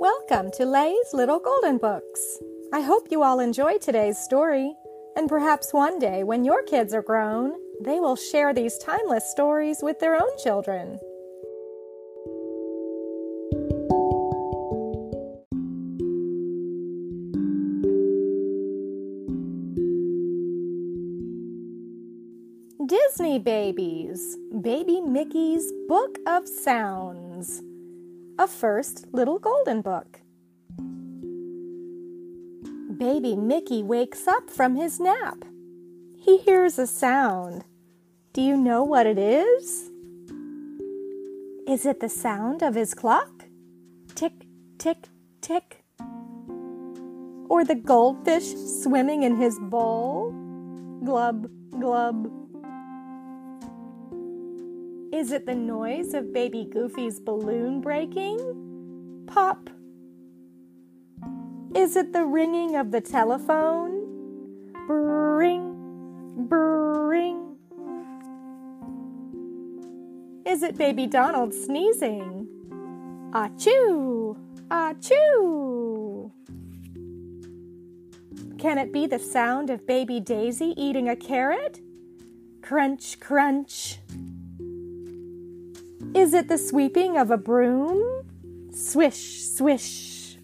Welcome to Lay's Little Golden Books. I hope you all enjoy today's story, and perhaps one day when your kids are grown, they will share these timeless stories with their own children. Disney Babies Baby Mickey's Book of Sounds a first little golden book. Baby Mickey wakes up from his nap. He hears a sound. Do you know what it is? Is it the sound of his clock? Tick, tick, tick. Or the goldfish swimming in his bowl? Glub, glub. Is it the noise of baby Goofy's balloon breaking? Pop. Is it the ringing of the telephone? Bring, bring. Is it baby Donald sneezing? Achoo, achoo. Can it be the sound of baby Daisy eating a carrot? Crunch, crunch. Is it the sweeping of a broom? Swish, swish.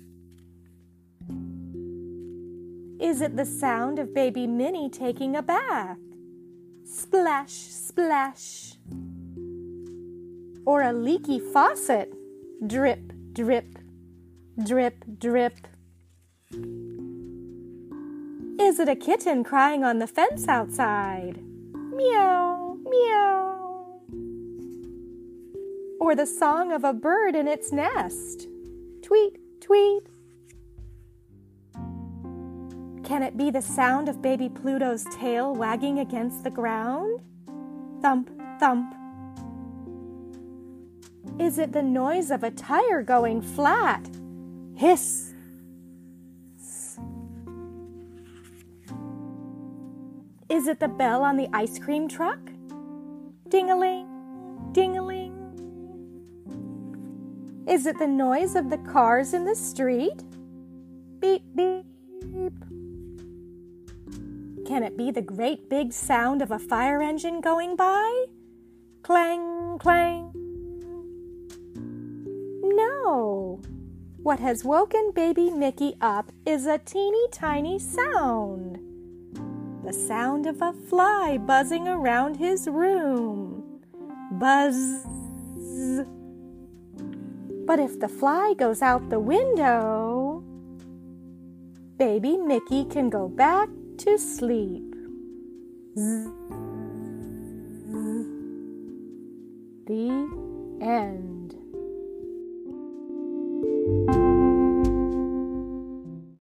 Is it the sound of baby Minnie taking a bath? Splash, splash. Or a leaky faucet? Drip, drip, drip, drip. Is it a kitten crying on the fence outside? Meow, meow or the song of a bird in its nest. Tweet, tweet. Can it be the sound of baby Pluto's tail wagging against the ground? Thump, thump. Is it the noise of a tire going flat? Hiss. Is it the bell on the ice cream truck? Ding a ling, ding a. Is it the noise of the cars in the street? Beep, beep. beep. Can it be the great big sound of a fire engine going by? Clang, clang. No. What has woken baby Mickey up is a teeny tiny sound. The sound of a fly buzzing around his room. Buzz. But if the fly goes out the window, baby Mickey can go back to sleep. The end.